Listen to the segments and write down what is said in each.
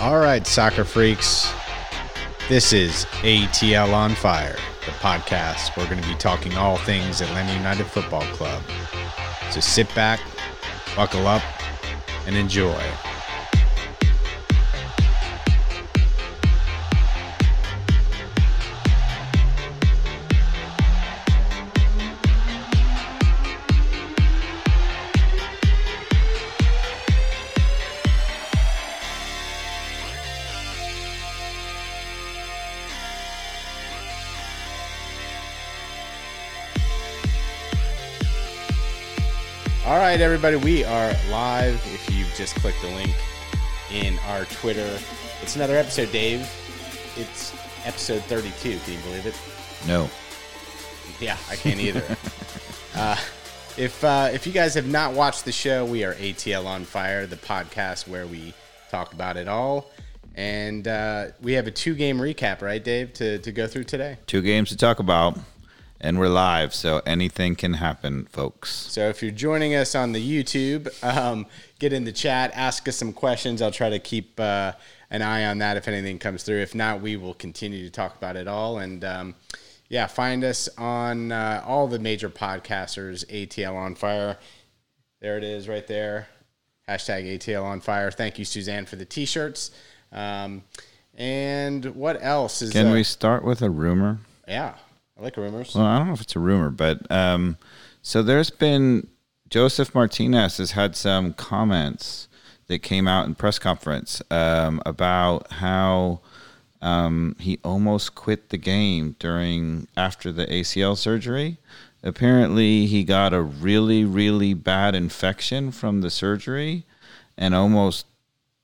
All right, soccer freaks. This is ATL on Fire, the podcast. We're going to be talking all things Atlanta United Football Club. So sit back, buckle up, and enjoy. Right, everybody, we are live. If you just clicked the link in our Twitter, it's another episode, Dave. It's episode 32. Can you believe it? No. Yeah, I can't either. uh, if uh, if you guys have not watched the show, we are ATL on Fire, the podcast where we talk about it all. And uh, we have a two game recap, right, Dave, to, to go through today? Two games to talk about, and we're live, so anything can happen, folks. So if you're joining us on the YouTube, um, get in the chat, ask us some questions. I'll try to keep uh, an eye on that if anything comes through. If not, we will continue to talk about it all. And um, yeah, find us on uh, all the major podcasters, ATL on Fire. There it is right there. Hashtag ATL on Fire. Thank you, Suzanne, for the t shirts. Um, and what else is Can uh, we start with a rumor? Yeah, I like rumors. Well, I don't know if it's a rumor, but um, so there's been Josef Martinez has had some comments that came out in press conference um, about how um, he almost quit the game during after the ACL surgery. Apparently, he got a really, really bad infection from the surgery and almost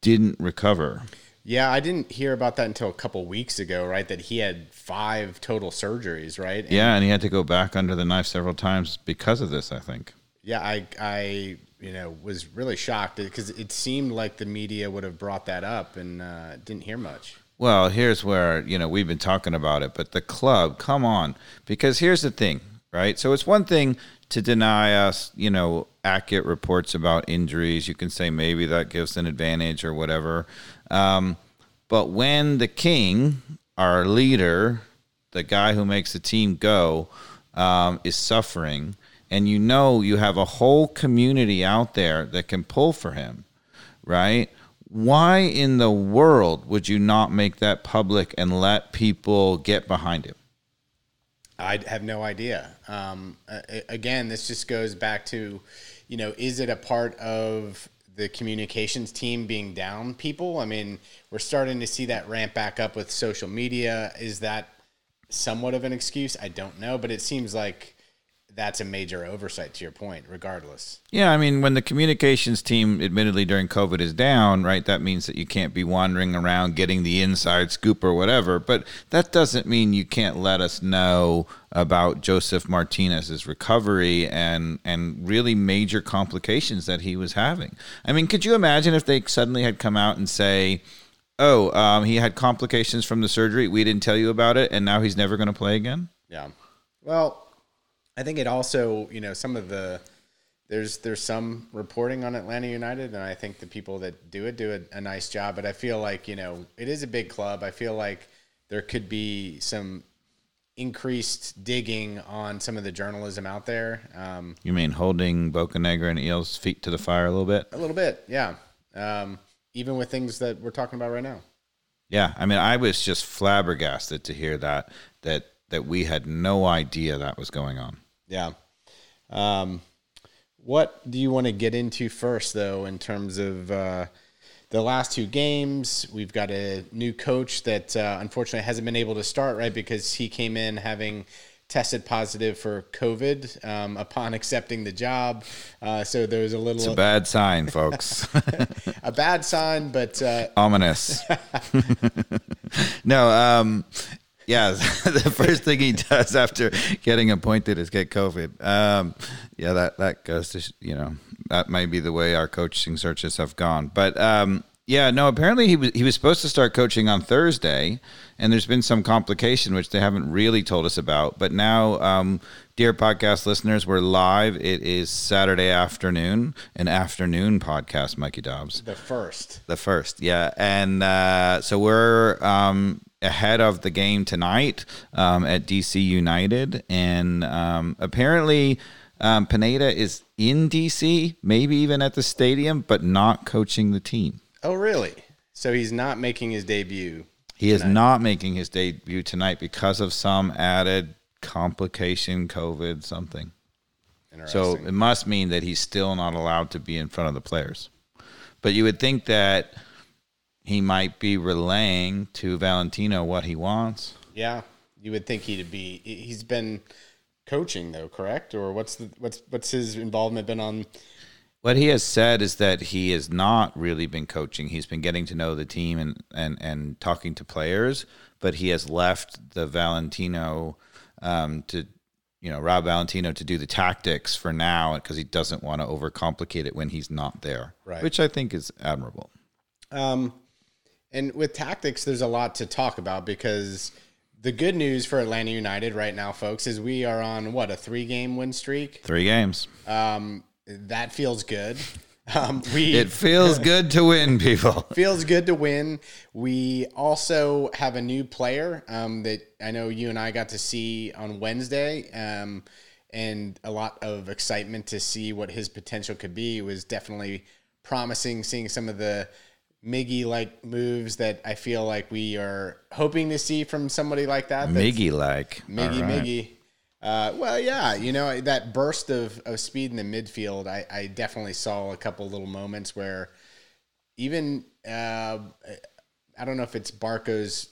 didn't recover. Yeah, I didn't hear about that until a couple weeks ago, right? That he had five total surgeries, right? And Yeah, and he had to go back under the knife several times because of this, I think. yeah, I, I, you know, was really shocked because it seemed like the media would have brought that up and uh, didn't hear much. Well, here's where, you know, we've been talking about it, but the club, come on. Because here's the thing, right? So it's one thing to deny us, you know, accurate reports about injuries. You can say maybe that gives an advantage or whatever. Um, but when the king, our leader, the guy who makes the team go, um, is suffering, and you know you have a whole community out there that can pull for him, right? Why in the world would you not make that public and let people get behind him? I have no idea. Um, again, this just goes back to, you know, is it a part of the communications team being down people? I mean, we're starting to see that ramp back up with social media. Is that somewhat of an excuse? I don't know, but it seems like that's a major oversight to your point, regardless. Yeah, I mean, when the communications team, admittedly during COVID, is down, right, that means that you can't be wandering around getting the inside scoop or whatever. But that doesn't mean you can't let us know about Josef Martinez's recovery and and really major complications that he was having. I mean, could you imagine if they suddenly had come out and say, "Oh, um, he had complications from the surgery. We didn't tell you about it, and now he's never going to play again." Yeah. Well, I think it also, you know, some of the there's there's some reporting on Atlanta United, and I think the people that do it do a, a nice job. But I feel like you know it is a big club. I feel like there could be some increased digging on some of the journalism out there. Um, You mean holding Bocanegra and Eales' feet to the fire a little bit? a little bit, yeah. Um, even with things that we're talking about right now. Yeah, I mean, I was just flabbergasted to hear that that that we had no idea that was going on. Yeah. Um, what do you want to get into first, though, in terms of uh, the last two games? We've got a new coach that uh, unfortunately hasn't been able to start, right? Because he came in having tested positive for COVID um, upon accepting the job. Uh, so there was a little It's a bad sign, folks. a bad sign, but uh, Ominous. no, um, yeah, the first thing he does after getting appointed is get COVID. Um, yeah, that that goes to you know that might be the way our coaching searches have gone. But um, Yeah, no. Apparently, he was he was supposed to start coaching on Thursday, and there's been some complication which they haven't really told us about. But now, um, dear podcast listeners, we're live. It is Saturday afternoon, an afternoon podcast. Mikey Dobbs, The first. the first, yeah, and uh, so we're um, ahead of the game tonight um, at DC United, and um, apparently. Um, Pineda is in DC, maybe even at the stadium, but not coaching the team. Oh, really? So he's not making his debut. He is not making his debut tonight because of some added complication, COVID, something. So it must mean that he's still not allowed to be in front of the players. But you would think that he might be relaying to Valentino what he wants. yeah, you would think he'd be. He's been coaching though, correct? Or what's the what's what's his involvement been on? What he has said is that he has not really been coaching. He's been getting to know the team and, and, and talking to players, but he has left the Valentino um, to, you know, Rob Valentino to do the tactics for now because he doesn't want to overcomplicate it when he's not there, Right. which I think is admirable. Um, and with tactics, there's a lot to talk about because the good news for Atlanta United right now, folks, is we are on what a three game win streak. Three games. Um, that feels good. Um, we It feels good to win, people. feels good to win. We also have a new player um, that I know you and I got to see on Wednesday, um, and a lot of excitement to see what his potential could be. It was definitely promising seeing some of the Miggy like moves that I feel like we are hoping to see from somebody like that. Miggy like. Miggy, right. Miggy. Uh, well, yeah, you know that burst of, of speed in the midfield. I, I definitely saw a couple little moments where even uh, I don't know if it's Barco's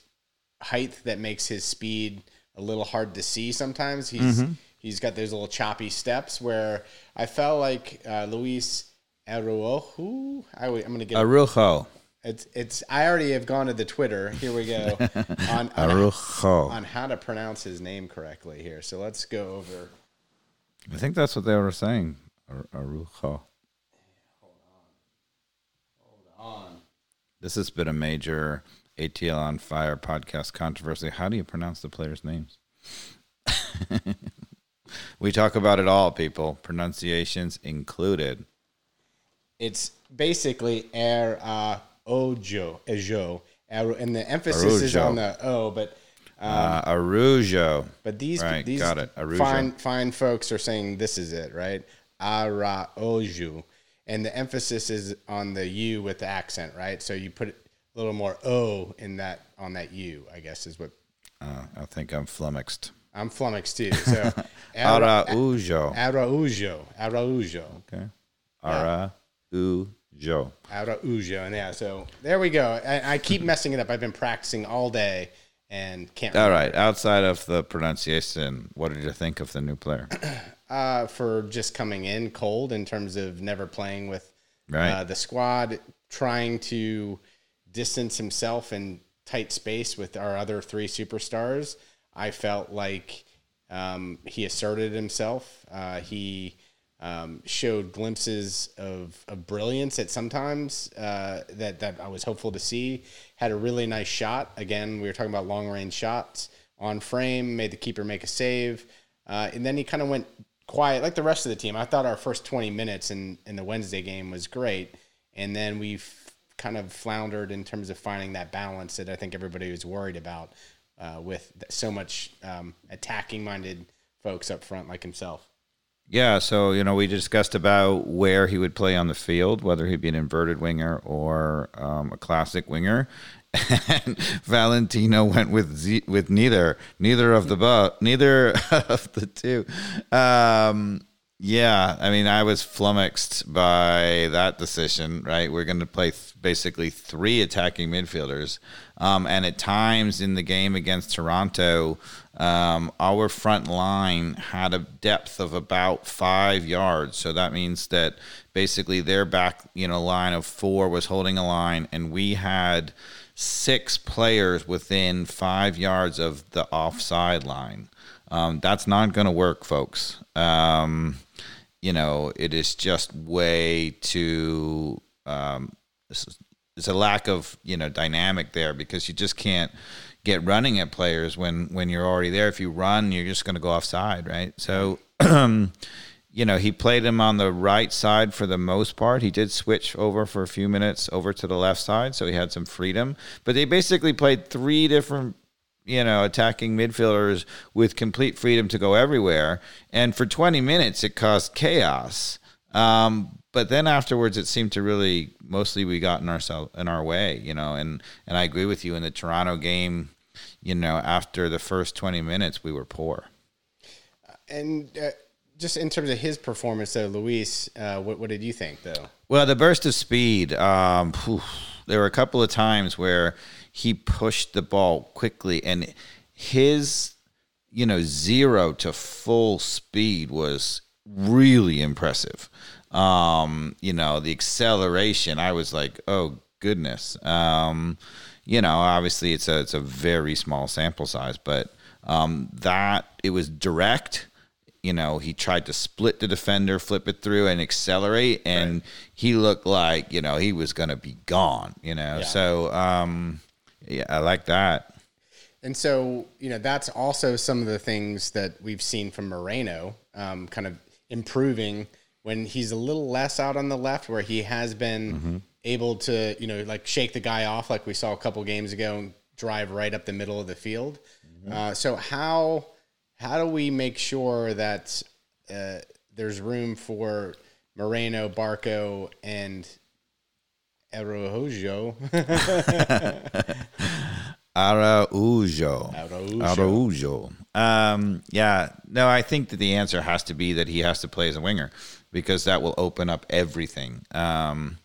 height that makes his speed a little hard to see. Sometimes he's he's got those little choppy steps where I felt like uh, Luiz Araujo. I, am going to get Arujo. It's it's. I already have gone to the Twitter. Here we go on, on Arujo. on how to pronounce his name correctly here. So let's go over. I think that's what they were saying. Ar- Arujo. Hold on. Hold on. This has been a major ATL on Fire podcast controversy. How do you pronounce the players' names? we talk about it all, people. Pronunciations included. It's basically uh, ojo ejo, and the emphasis is on the o. But Uh, Arujo. but these Right, these got it. Araujo. fine fine folks are saying this is it right. Araoju, and the emphasis is on the u with the accent, right? So you put a little more o in that on that u. I guess is what Uh, I think I'm flummoxed. I'm flummoxed too. So Ara- Araujo. Araujo, Araujo. Okay. Araujo. Araujo, and yeah. So there we go. I, I keep messing it up. I've been practicing all day and can't. All right. Outside of the pronunciation, what did you think of the new player? Uh, for just coming in cold in terms of never playing with Right. uh, the squad, trying to distance himself in tight space with our other three superstars. I felt like um, he asserted himself. Uh, he um, showed glimpses of, of brilliance at sometimes uh, that that I was hopeful to see. Had a really nice shot. Again, we were talking about long range shots on frame. Made the keeper make a save, uh, and then he kind of went quiet like the rest of the team. I thought our first twenty minutes in in the Wednesday game was great, and then we've kind of floundered in terms of finding that balance that I think everybody was worried about uh, with so much um, attacking minded folks up front like himself. Yeah, so you know we discussed about where he would play on the field, whether he'd be an inverted winger or um, a classic winger. And Valentino went with Z- with neither, neither of the bu- neither of the two. Um, yeah, I mean, I was flummoxed by that decision. Right, we're going to play th- basically three attacking midfielders, um, and at times in the game against Toronto, um, our front line had a depth of about five yards. So that means that basically their back, you know, line of four was holding a line, and we had six players within five yards of the offside line. Um, that's not going to work, folks. Um, you know, it is just way too. Um, there's a lack of you know dynamic there because you just can't get running at players when when you're already there. If you run, you're just going to go offside, right? So. you know, he played him on the right side for the most part. He did switch over for a few minutes over to the left side, so he had some freedom. But they basically played three different, you know, attacking midfielders with complete freedom to go everywhere. And for 20 minutes, it caused chaos. Um, but then afterwards, it seemed to really mostly we got in ourselves in our way, you know. And and I agree with you in the Toronto game. You know, after the first 20 minutes, we were poor. And uh, just in terms of his performance, though, Luiz, uh, what, what did you think, though? Well, the burst of speed. Um, whew, there were a couple of times where he pushed the ball quickly, and his, you know, zero to full speed was really impressive. Um, you know, the acceleration. I was like, oh goodness. Um, you know, obviously it's a it's a very small sample size, but um, that it was direct you know, he tried to split the defender, flip it through, and accelerate, and right. he looked like you know he was going to be gone. You know, yeah. so um, yeah, I like that. And so you know that's also some of the things that we've seen from Moreno, um, kind of improving when he's a little less out on the left, where he has been mm-hmm. able to you know like shake the guy off, like we saw a couple games ago, and drive right up the middle of the field. Mm-hmm. Uh, so how how do we make sure that uh, there's room for Moreno, Barco, and Araujo? Araujo. Araujo. Araujo. Um, yeah. No, I think that the answer has to be that he has to play as a winger because that will open up everything. Um,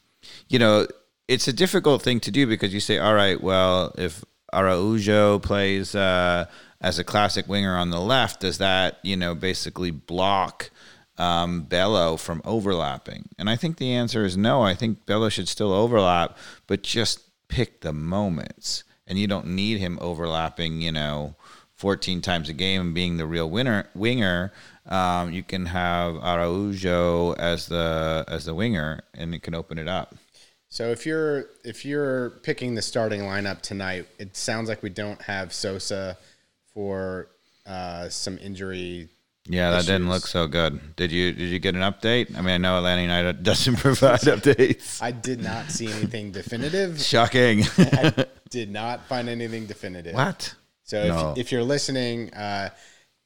you know, it's a difficult thing to do because you say, all right, well, if Araujo plays uh, as a classic winger on the left, does that you know basically block um, Bello from overlapping? And I think the answer is no. I think Bello should still overlap, but just pick the moments, and you don't need him overlapping. You know. 14 times a game and being the real winner winger um, you can have Araujo as the as the winger and it can open it up so if you're if you're picking the starting lineup tonight it sounds like we don't have Sosa for uh, some injury. Yeah, that issues. didn't look so good. Did you did you get an update? I mean, I know Atlanta United doesn't provide updates. I did not see anything definitive. Shocking. I did not find anything definitive. What? So no. if, if you're listening, uh,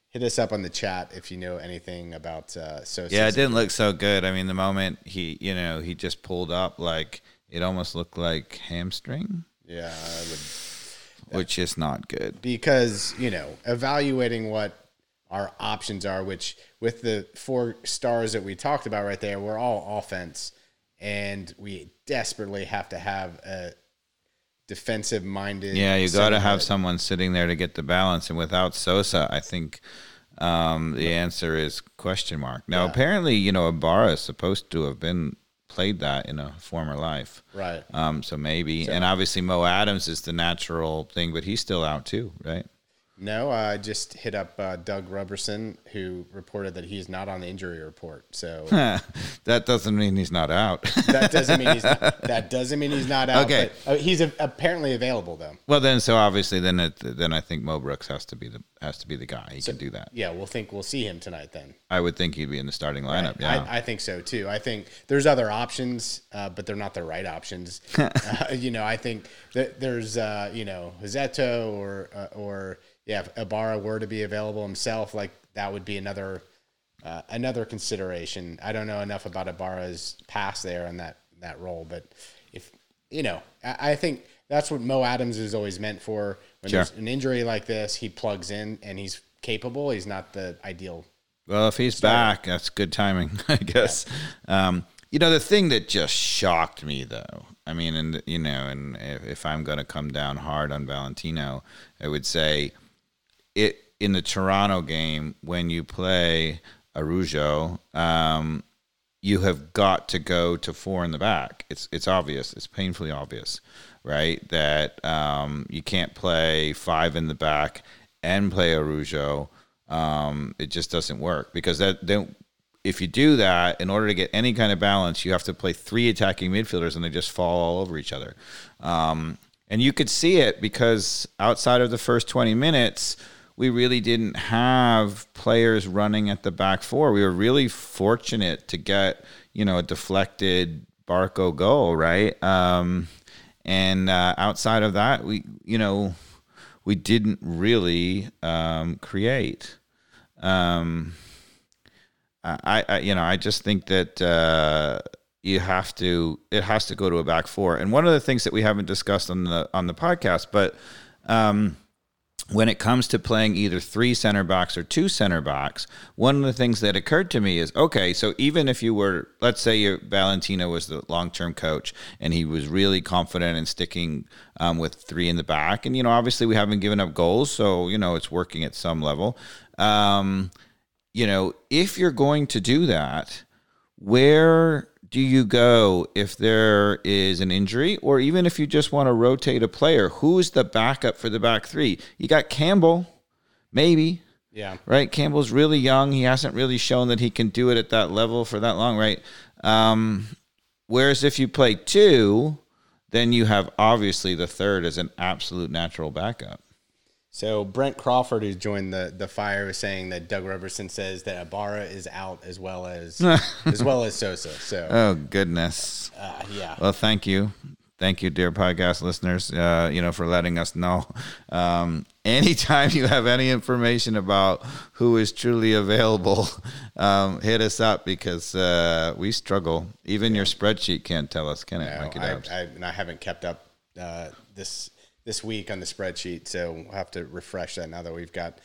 hit us up on the chat if you know anything about uh, Sosa. Yeah, it didn't look so good. I mean, the moment he, you know, he just pulled up like it almost looked like hamstring. Yeah, I would which is not good because you know evaluating what our options are, which with the four stars that we talked about right there, we're all offense, and we desperately have to have a defensive minded. Yeah, you got to have someone sitting there to get the balance, and without Sosa, I think um, the answer is question mark. Now, yeah. apparently, you know, Ibarra is supposed to have been played that in a former life. Right. Um, so maybe, and obviously Mo Adams is the natural thing, but he's still out too, right? No, I just hit up uh, Doug Roberson, who reported that he's not on the injury report. So that doesn't mean he's not out. that doesn't mean he's not, that doesn't mean he's not out. Okay, but, uh, he's a, apparently available though. Well, then, so obviously, then it, then I think Mo Brooks has to be the has to be the guy. He so, can do that. Yeah, we'll think we'll see him tonight. Then I would think he'd be in the starting lineup. Right. Yeah, I, I, think so too. I think there's other options, uh, but they're not the right options. uh, you know, I think that there's uh, you know Rossetto or uh, or yeah, if Ibarra were to be available himself, like that would be another uh, another consideration. I don't know enough about Ibarra's past there in that that role, but if you know, I, I think that's what Mo Adams is always meant for. When sure. there's an injury like this, he plugs in and he's capable. He's not the ideal. Well, if he's starter. back, that's good timing, I guess. Yeah. Um, you know, the thing that just shocked me, though, I mean, and you know, and if, if I'm going to come down hard on Valentino, I would say it in the Toronto game when you play Araujo, um, you have got to go to four in the back. It's it's obvious. It's painfully obvious, right? That um, you can't play five in the back and play Araujo. Um, it just doesn't work because that then if you do that, in order to get any kind of balance, you have to play three attacking midfielders, and they just fall all over each other. Um, and you could see it because outside of the first 20 minutes, we really didn't have players running at the back four. We were really fortunate to get, you know, a deflected Barco goal, right? Um, and uh, outside of that, we, you know, we didn't really um, create. Um, I, I, you know, I just think that uh, you have to. It has to go to a back four. And one of the things that we haven't discussed on the on the podcast, but um, when it comes to playing either three center backs or two center backs, one of the things that occurred to me is okay, so even if you were, let's say your Valentino was the long term coach and he was really confident in sticking um, with three in the back, and you know, obviously we haven't given up goals, so you know, it's working at some level. Um, you know, if you're going to do that, where do you go if there is an injury or even if you just want to rotate a player? Who's the backup for the back three? You got Campbell, maybe. Yeah. Right? Campbell's really young. He hasn't really shown that he can do it at that level for that long, right? Um, whereas if you play two, then you have obviously the third as an absolute natural backup. So Brent Crawford, who's joined the the fire, was saying that Doug Roberson says that Ibarra is out as well as as well as Sosa. So Oh goodness. uh, yeah, Well, thank you. Thank you, dear podcast listeners, uh, you know, for letting us know. Um, anytime you have any information about who is truly available, um, hit us up because uh, we struggle. Even your spreadsheet can't tell us, can it, No, Mikey I, I, and I haven't kept up uh, this this week on the spreadsheet, so we'll have to refresh that now that we've got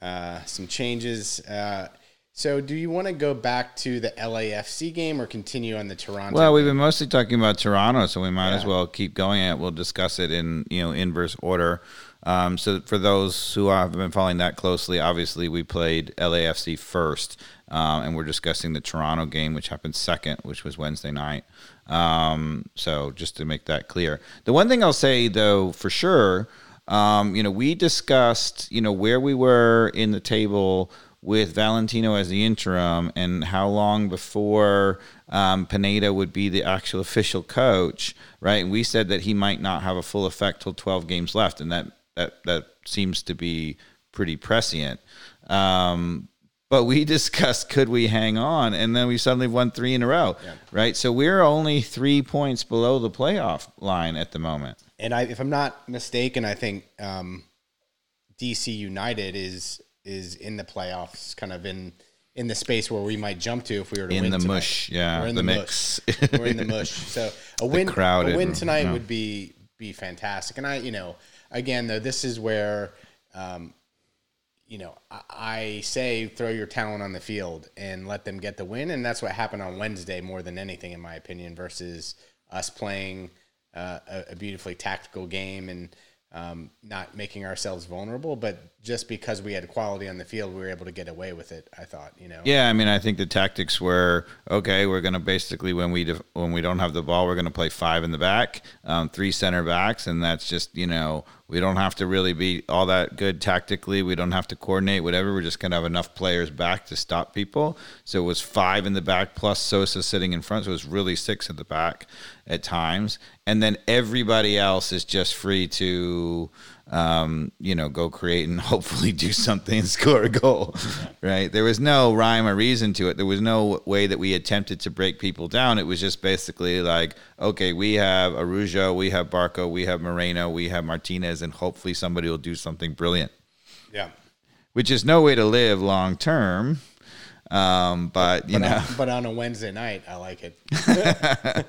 uh, some changes. Uh, so, do you want to go back to the LAFC game or continue on the Toronto? Well, we've been mostly talking about Toronto, so we might as well keep going. It. We'll discuss it in you know inverse order. Um, so for those who haven't been following that closely, obviously we played LAFC first, um, and we're discussing the Toronto game, which happened second, which was Wednesday night. Um, so just to make that clear, the one thing I'll say though for sure, um, you know, we discussed you know where we were in the table with Valentino as the interim and how long before um, Pineda would be the actual official coach, right? And we said that he might not have a full effect till 12 games left, and that that that seems to be pretty prescient. Um, but we discussed could we hang on, and then we suddenly won three in a row, right? So we're only three points below the playoff line at the moment. and I, if I'm not mistaken, I think um, DC United is is in the playoffs, kind of in in the space where we might jump to if we were to win. In win the tonight. mush, yeah, We're in the the, mix. mush. We're in the mush. So a win, crowded a win tonight yeah. would be be fantastic. And I, you know, again though, this is where. Um, you know, I, say throw your talent on the field and let them get the win, and that's what happened on Wednesday more than anything, in my opinion, versus us playing uh, a, a beautifully tactical game and um, not making ourselves vulnerable. But just because we had quality on the field, we were able to get away with it. I thought, you know, Yeah, I mean, I think the tactics were okay. We're going to basically when we def- when we don't have the ball, we're going to play five in the back, um, three center backs, and that's just you know we don't have to really be all that good tactically. We don't have to coordinate whatever. We're just going to have enough players back to stop people. So it was five in the back plus Sosa sitting in front. So it was really six in the back at times, and then everybody else is just free to um, you know, go create and hopefully do something and score a goal, right? There was no rhyme or reason to it. There was no way that we attempted to break people down. It was just basically like, okay, we have Arujo, we have Barco, we have Moreno, we have Martinez, and hopefully somebody will do something brilliant, yeah. which is no way to live long term. Um, but you But, know, on, but on a Wednesday night, I like it.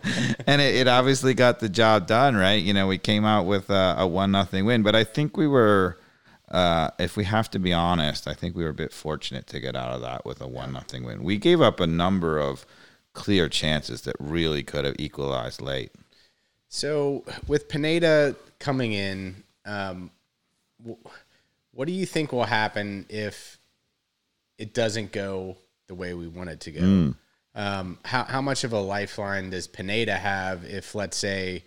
and it, it obviously got the job done, right? You know, we came out with a, a one nothing win, but I think we were, uh, if we have to be honest, I think we were a bit fortunate to get out of that with a one nothing win. We gave up a number of clear chances that really could have equalized late. So with Pineda coming in, um, what do you think will happen if it doesn't go the way we want it to go? Um, how how much of a lifeline does Pineda have if, let's say,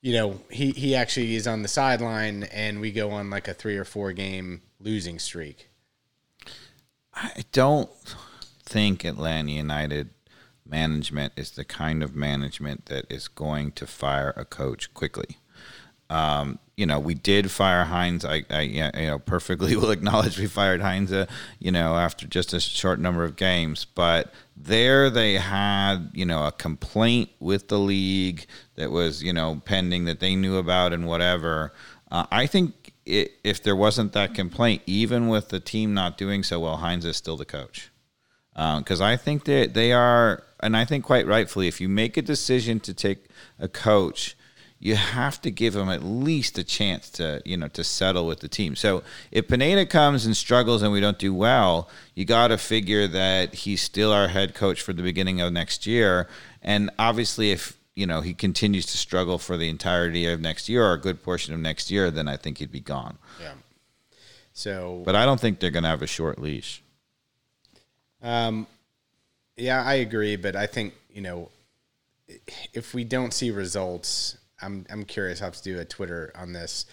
you know, he he actually is on the sideline and we go on like a three or four game losing streak? I don't think Atlanta United management is the kind of management that is going to fire a coach quickly. Um, you know, we did fire Heinz. I, I, you know, perfectly will acknowledge we fired Heinz. Uh, you know, after just a short number of games, but there they had, you know, a complaint with the league that was, you know, pending that they knew about and whatever. Uh, I think it, if there wasn't that complaint, even with the team not doing so well, Heinz is still the coach. Because um, I think that they are, and I think quite rightfully, if you make a decision to take a coach, you have to give him at least a chance to, you know, to settle with the team. So if Pineda comes and struggles and we don't do well, you got to figure that he's still our head coach for the beginning of next year. And obviously, if you know he continues to struggle for the entirety of next year or a good portion of next year, then I think he'd be gone. Yeah. So, but I don't think they're going to have a short leash. Um, yeah, I agree, but I think you know if we don't see results, I'm I'm curious. I have to do a Twitter on this.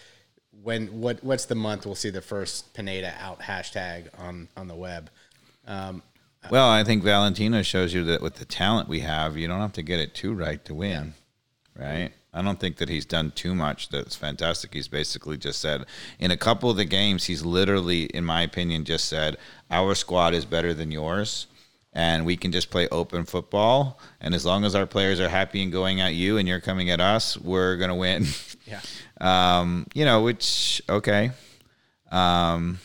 When what what's the month we'll see the first Pineda out hashtag on on the web? Um, well, I think Valentino shows you that with the talent we have, you don't have to get it too right to win, yeah. right? I don't think that he's done too much that's fantastic. He's basically just said in a couple of the games, he's literally, in my opinion, just said our squad is better than yours, and we can just play open football. And as long as our players are happy and going at you, and you're coming at us, we're gonna win. Yeah. um, you know, which okay, um,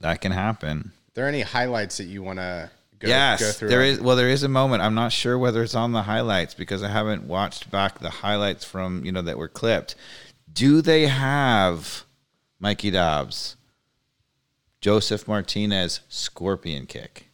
that can happen Are there any highlights that you want to go, yes, go through? There is. Well, there is a moment. I'm not sure whether it's on the highlights because I haven't watched back the highlights from you know that were clipped. Do they have Mikey Dobbs, Josef Martinez scorpion kick?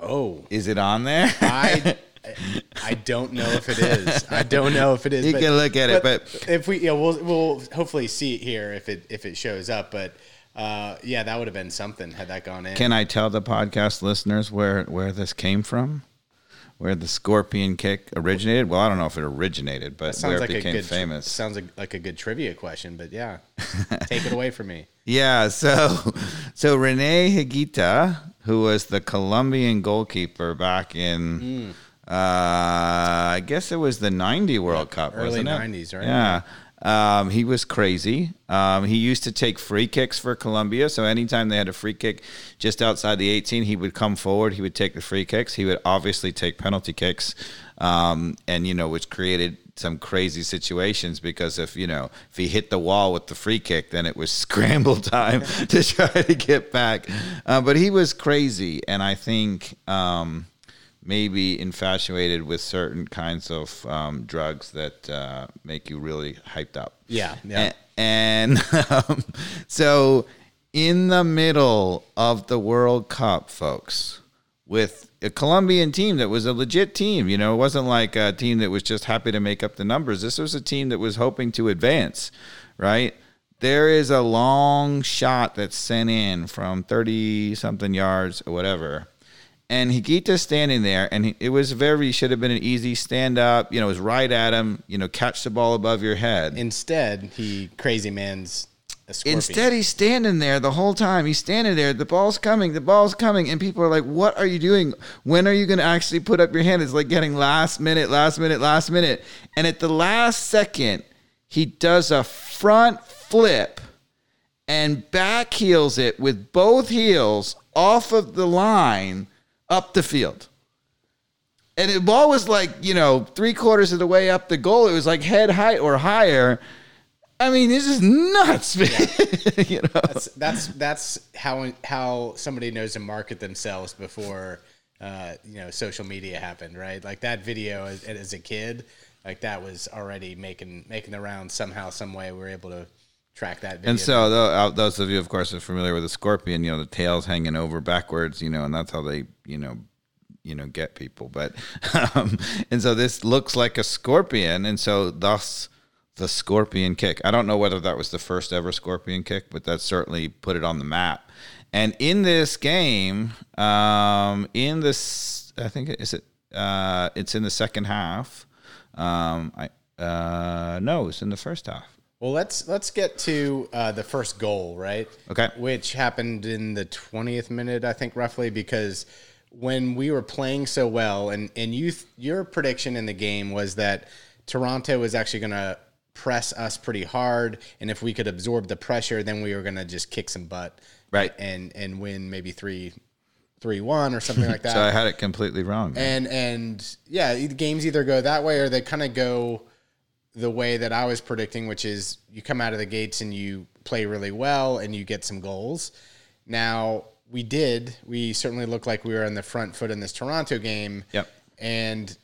Oh, is it on there? I I don't know if it is. I don't know if it is. You but, can look at but it, but if we, yeah, we'll we'll hopefully see it here if it if it shows up. But uh, yeah, that would have been something had that gone in. Can I tell the podcast listeners where where this came from? Where the scorpion kick originated? Well, I don't know if it originated, but where it like became good, famous. Sounds like, like a good trivia question, but yeah, take it away from me. Yeah, so so Rene Higuita, who was the Colombian goalkeeper back in. Mm. Uh, I guess it was the '90 World Cup, early '90s, right? Yeah, um, he was crazy. Um, he used to take free kicks for Colombia. So anytime they had a free kick just outside the 18, he would come forward. He would take the free kicks. He would obviously take penalty kicks, um, and you know, which created some crazy situations because if you know if he hit the wall with the free kick, then it was scramble time to try to get back. Uh, but he was crazy, and I think. Um, maybe infatuated with certain kinds of um, drugs that uh, make you really hyped up. Yeah, yeah. And, and um, so, in the middle of the World Cup, folks, with a Colombian team that was a legit team, you know, it wasn't like a team that was just happy to make up the numbers. This was a team that was hoping to advance, right? There is a long shot that's sent in from 30 something yards or whatever and Higuita's standing there, and it was very should have been an easy stand up. You know, it was right at him. You know, catch the ball above your head. Instead, he crazy man's. Instead, he's standing there the whole time. He's standing there. The ball's coming. The ball's coming, and people are like, "What are you doing? When are you going to actually put up your hand?" It's like getting last minute, last minute, last minute, and at the last second, he does a front flip and back heels it with both heels off of the line up the field. And the ball was like, you know, three quarters of the way up the goal. It was like head height or higher. I mean, this is nuts, man. Yeah. you know? That's that's that's how how somebody knows to market themselves before uh, you know social media happened, right? Like that video as, as a kid, like that was already making making the rounds somehow, some way. We were able to track that. Video. And so uh, those of you, of course, are familiar with the scorpion. You know, the tail's hanging over backwards. You know, and that's how they, you know, you know, get people. But um, and so this looks like a scorpion, and so thus the scorpion kick. I don't know whether that was the first ever scorpion kick, but that certainly put it on the map. And in this game, um, in this, I think is it, uh, it's in the second half. Um, I uh, no, it's in the first half. Well, let's let's get to uh, the first goal, right? Okay. Which happened in the twentieth minute, I think, roughly, because when we were playing so well, and and you your prediction in the game was that Toronto was actually going to press us pretty hard, and if we could absorb the pressure, then we were going to just kick some butt, Right. And and win maybe three, three one or something like that. So I had it completely wrong. And and yeah, the games either go that way or they kind of go the way that I was predicting, which is you come out of the gates and you play really well and you get some goals. Now we did. We certainly looked like we were on the front foot in this Toronto game. Yep. And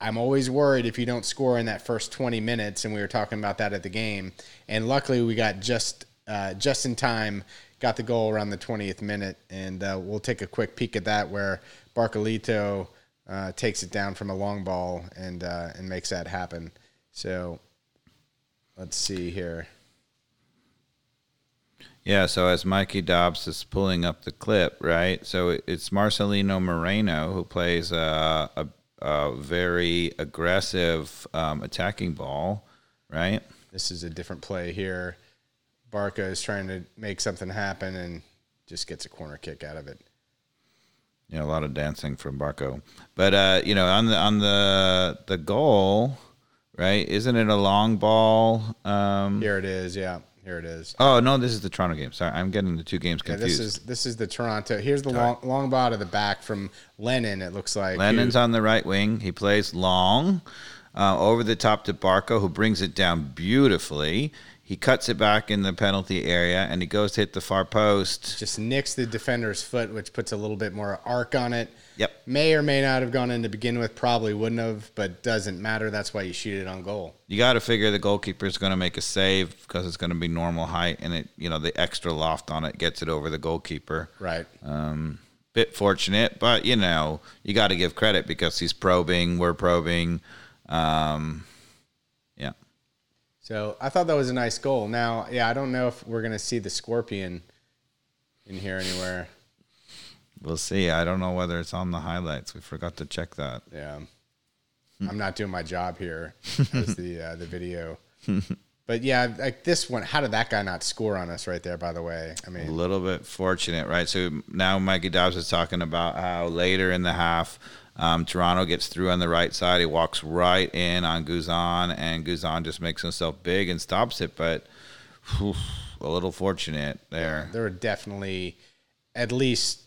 I'm always worried if you don't score in that first 20 minutes, and we were talking about that at the game. And luckily, we got just uh, just in time, got the goal around the 20th minute, and uh, we'll take a quick peek at that where Barcolito uh, takes it down from a long ball and uh, and makes that happen. So let's see here. Yeah, so as Mikey Dobbs is pulling up the clip, right? So it's Marcelino Moreno who plays a, a, a very aggressive um, attacking ball, right? This is a different play here. Barca is trying to make something happen and just gets a corner kick out of it. You know, a lot of dancing from Barco. But uh, you know, on the on the the goal, right? Isn't it a long ball? Um, Here it is. Yeah, here it is. oh no, this is the Toronto game. Sorry, I'm getting the two games Yeah, confused. this is this is the Toronto. Here's the long long ball to the back from Lennon. It looks like Lennon's who- on the right wing. He plays long uh, over the top to Barco, who brings it down beautifully. He cuts it back in the penalty area, and he goes to hit the far post. just nicks the defender's foot, which puts a little bit more arc on it. Yep. May or may not have gone in to begin with. Probably wouldn't have, but doesn't matter. That's why you shoot it on goal. You got to figure the goalkeeper is going to make a save because it's going to be normal height, and it, you know, the extra loft on it gets it over the goalkeeper. Right. Um, bit fortunate, but you know, you got to give credit because he's probing, we're probing. Um, yeah. So I thought that was a nice goal. Now, yeah, I don't know if we're gonna see the scorpion in here anywhere. We'll see. I don't know whether it's on the highlights. We forgot to check that. Yeah, I'm not doing my job here as the uh, the video. But yeah, like this one, how did that guy not score on us right there? By the way, I mean, a little bit fortunate, right? So now Mikey Dobbs is talking about how later in the half, um, Toronto gets through on the right side. He walks right in on Guzan, and Guzan just makes himself big and stops it. But whew, a little fortunate there. there were definitely at least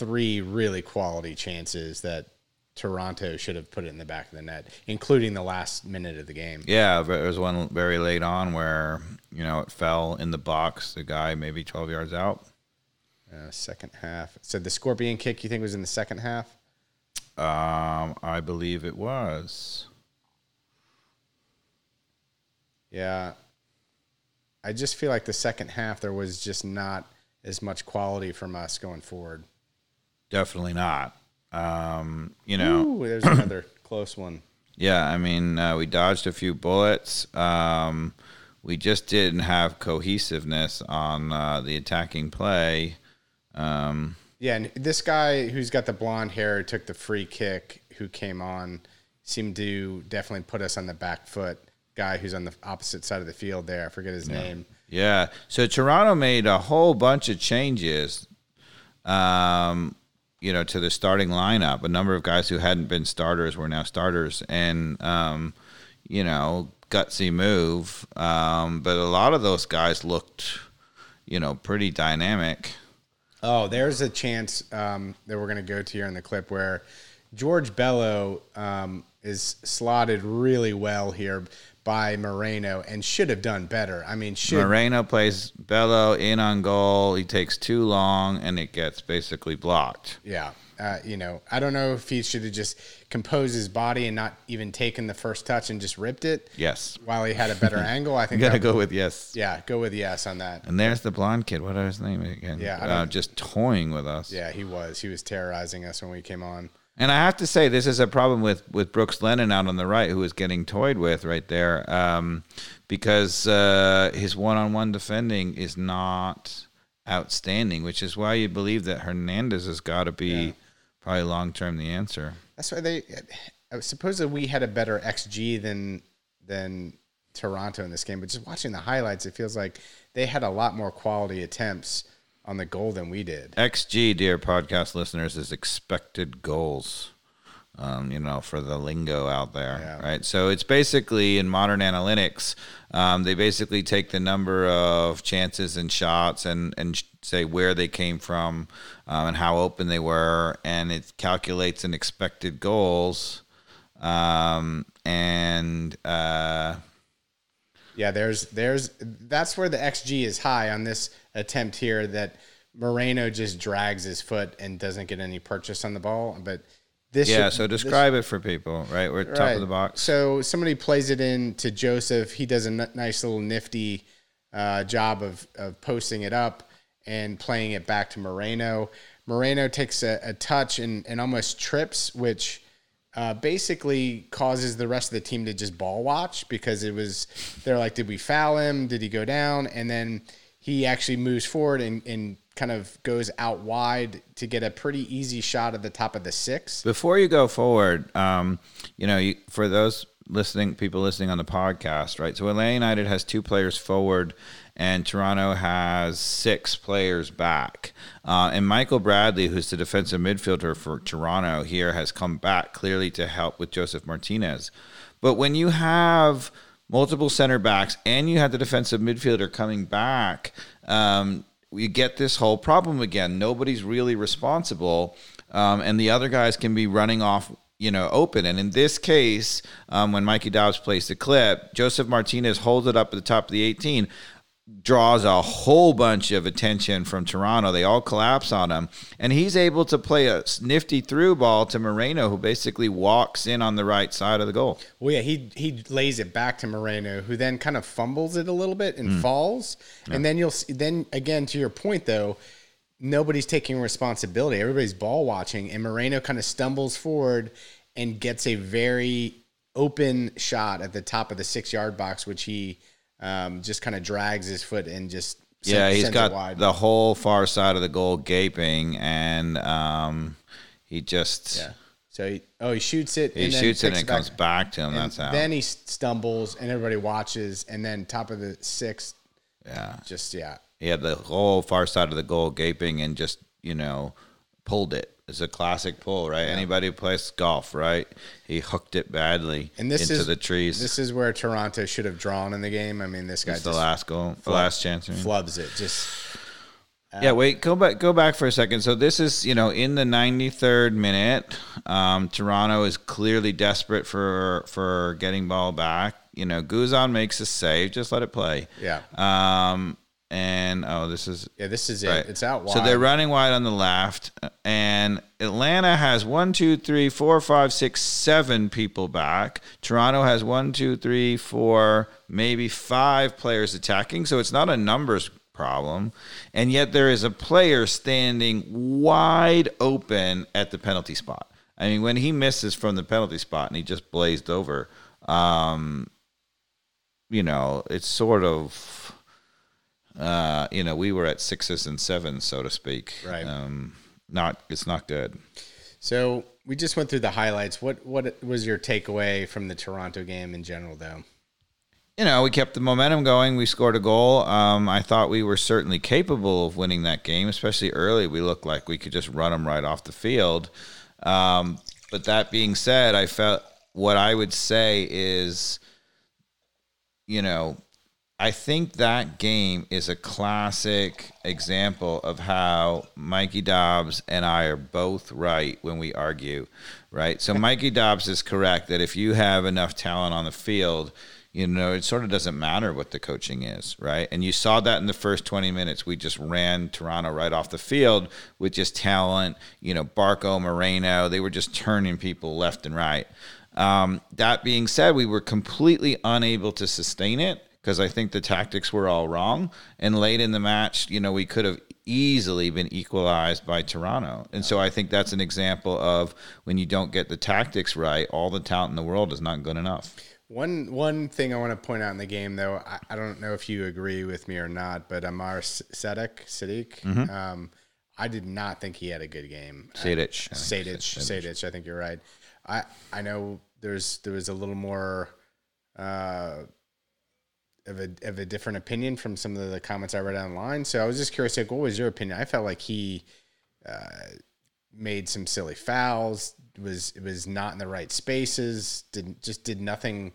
three really quality chances that Toronto should have put it in the back of the net, including the last minute of the game. Yeah, but there was one very late on where you know it fell in the box. The guy maybe twelve yards out. Uh, second half. So the scorpion kick, you think was in the second half? Um, I believe it was. Yeah. I just feel like the second half there was just not as much quality from us going forward. Definitely not. Um, you know, Ooh, there's another close one. yeah, I mean, uh, we dodged a few bullets. Um, we just didn't have cohesiveness on uh, the attacking play. Um, Yeah, and this guy who's got the blonde hair took the free kick, who came on, seemed to definitely put us on the back foot. Guy who's on the opposite side of the field there, I forget his name. yeah, so Toronto made a whole bunch of changes. Um, you know, to the starting lineup. A number of guys who hadn't been starters were now starters, and um, you know, gutsy move. Um, but a lot of those guys looked, you know, pretty dynamic. Oh, there's a chance um, that we're going to go to here in the clip where George Bello um, is slotted really well here by Moreno and should have done better. I mean, should Moreno plays Bello in on goal. He takes too long, and it gets basically blocked. Yeah. Uh, you know, I don't know if he should have just composed his body and not even taken the first touch and just ripped it Yes, while he had a better angle. I you think got to that- go with yes. Yeah, go with yes on that. And there's the blonde kid. What was his name again? Yeah, uh, just toying with us. Yeah, he was. He was terrorizing us when we came on. And I have to say, this is a problem with, with Brooks Lennon out on the right, who is getting toyed with right there, um, because uh, his one on one defending is not outstanding, which is why you believe that Hernandez has got to be Yeah. probably long term the answer. That's why they. I suppose that we had a better XG than than Toronto in this game, but just watching the highlights, it feels like they had a lot more quality attempts on the goal than we did. XG, dear podcast listeners, is expected goals. Um, you know, for the lingo out there, Yeah. right? So it's basically in modern analytics, um, they basically take the number of chances and shots and and say where they came from um, and how open they were, and it calculates an expected goals. Um, and uh, Yeah, there's there's that's where the XG is high on this attempt here that Moreno just drags his foot and doesn't get any purchase on the ball. But this yeah, should- so this- describe it for people, right? We're at top of the box. So somebody plays it in to Josef. He does a n- nice little nifty uh, job of, of posting it up and playing it back to Moreno. Moreno takes a, a touch and, and almost trips, which uh, basically causes the rest of the team to just ball watch because it was they're like, did we foul him? Did he go down? And then he actually moves forward and, and kind of goes out wide to get a pretty easy shot at the top of the six. Before you go forward, um, you know, you, for those listening, people listening on the podcast, right? So Atlanta United has two players forward, and Toronto has six players back. Uh, and Michael Bradley, who's the defensive midfielder for Toronto, here has come back clearly to help with Josef Martinez. But when you have multiple center backs and you have the defensive midfielder coming back, um, you get this whole problem again. Nobody's really responsible, um, and the other guys can be running off, you know, open. And in this case, um, when Mikey Dobbs plays the clip, Josef Martinez holds it up at the top of the 18 draws a whole bunch of attention from Toronto. They all collapse on him. And he's able to play a nifty through ball to Moreno, who basically walks in on the right side of the goal. Well, yeah, he he lays it back to Moreno, who then kind of fumbles it a little bit and mm. falls. And then you'll see, then again to your point though, nobody's taking responsibility. Everybody's ball watching, and Moreno kind of stumbles forward and gets a very open shot at the top of the six yard box, which he um, just kind of drags his foot and just yeah, he's got wide. the whole far side of the goal gaping, and um, he just yeah. So he, oh, he shoots it. he and then shoots it and it comes back to him. And That's how. Then he stumbles, and everybody watches, and then top of the six, yeah, just yeah. he had the whole far side of the goal gaping and just you know pulled it. It's a classic pull, right? Anybody who plays golf, right? He hooked it badly And this into is the trees. This is where Toronto should have drawn in the game. I mean, this guy It's the last goal, the last chance. I mean. flubs it. Just Yeah, wait, go back, go back for a second. So this is, you know, in the 93rd minute, um, Toronto is clearly desperate for for getting ball back. You know, Guzan makes a save. Just let it play. yeah, Um, and oh, this is yeah. This is it. It's out wide. So they're running wide on the left, and Atlanta has one, two, three, four, five, six, seven people back. Toronto has one, two, three, four, maybe five players attacking. So it's not a numbers problem, and yet there is a player standing wide open at the penalty spot. I mean, when he misses from the penalty spot and he just blazed over, um, you know, it's sort of uh, you know, we were at sixes and sevens, so to speak. Right. Um, not, it's not good. So we just went through the highlights. What what was your takeaway from the Toronto game in general, though? You know, we kept the momentum going. We scored a goal. Um, I thought we were certainly capable of winning that game, especially early. We looked like we could just run them right off the field. Um, but that being said, I felt what I would say is, you know, I think that game is a classic example of how Mikey Dobbs and I are both right when we argue, right? So Mikey Dobbs is correct that if you have enough talent on the field, you know, it sort of doesn't matter what the coaching is, right? And you saw that in the first 20 minutes. We just ran Toronto right off the field with just talent, you know, Barco, Moreno. They were just turning people left and right. Um, that being said, we were completely unable to sustain it because I think the tactics were all wrong. And late in the match, you know, we could have easily been equalized by Toronto. And so I think that's an example of when you don't get the tactics right, all the talent in the world is not good enough. One one thing I want to point out in the game, though, I, I don't know if you agree with me or not, but Amar Sadek, Sadiq, Mm-hmm. um, I did not think he had a good game. Think Sadich, Sadich, I think you're right. I I know there's there was a little more uh, of a, of a different opinion from some of the comments I read online. So I was just curious, like, what was your opinion? I felt like he uh, made some silly fouls, was was not in the right spaces, didn't just did nothing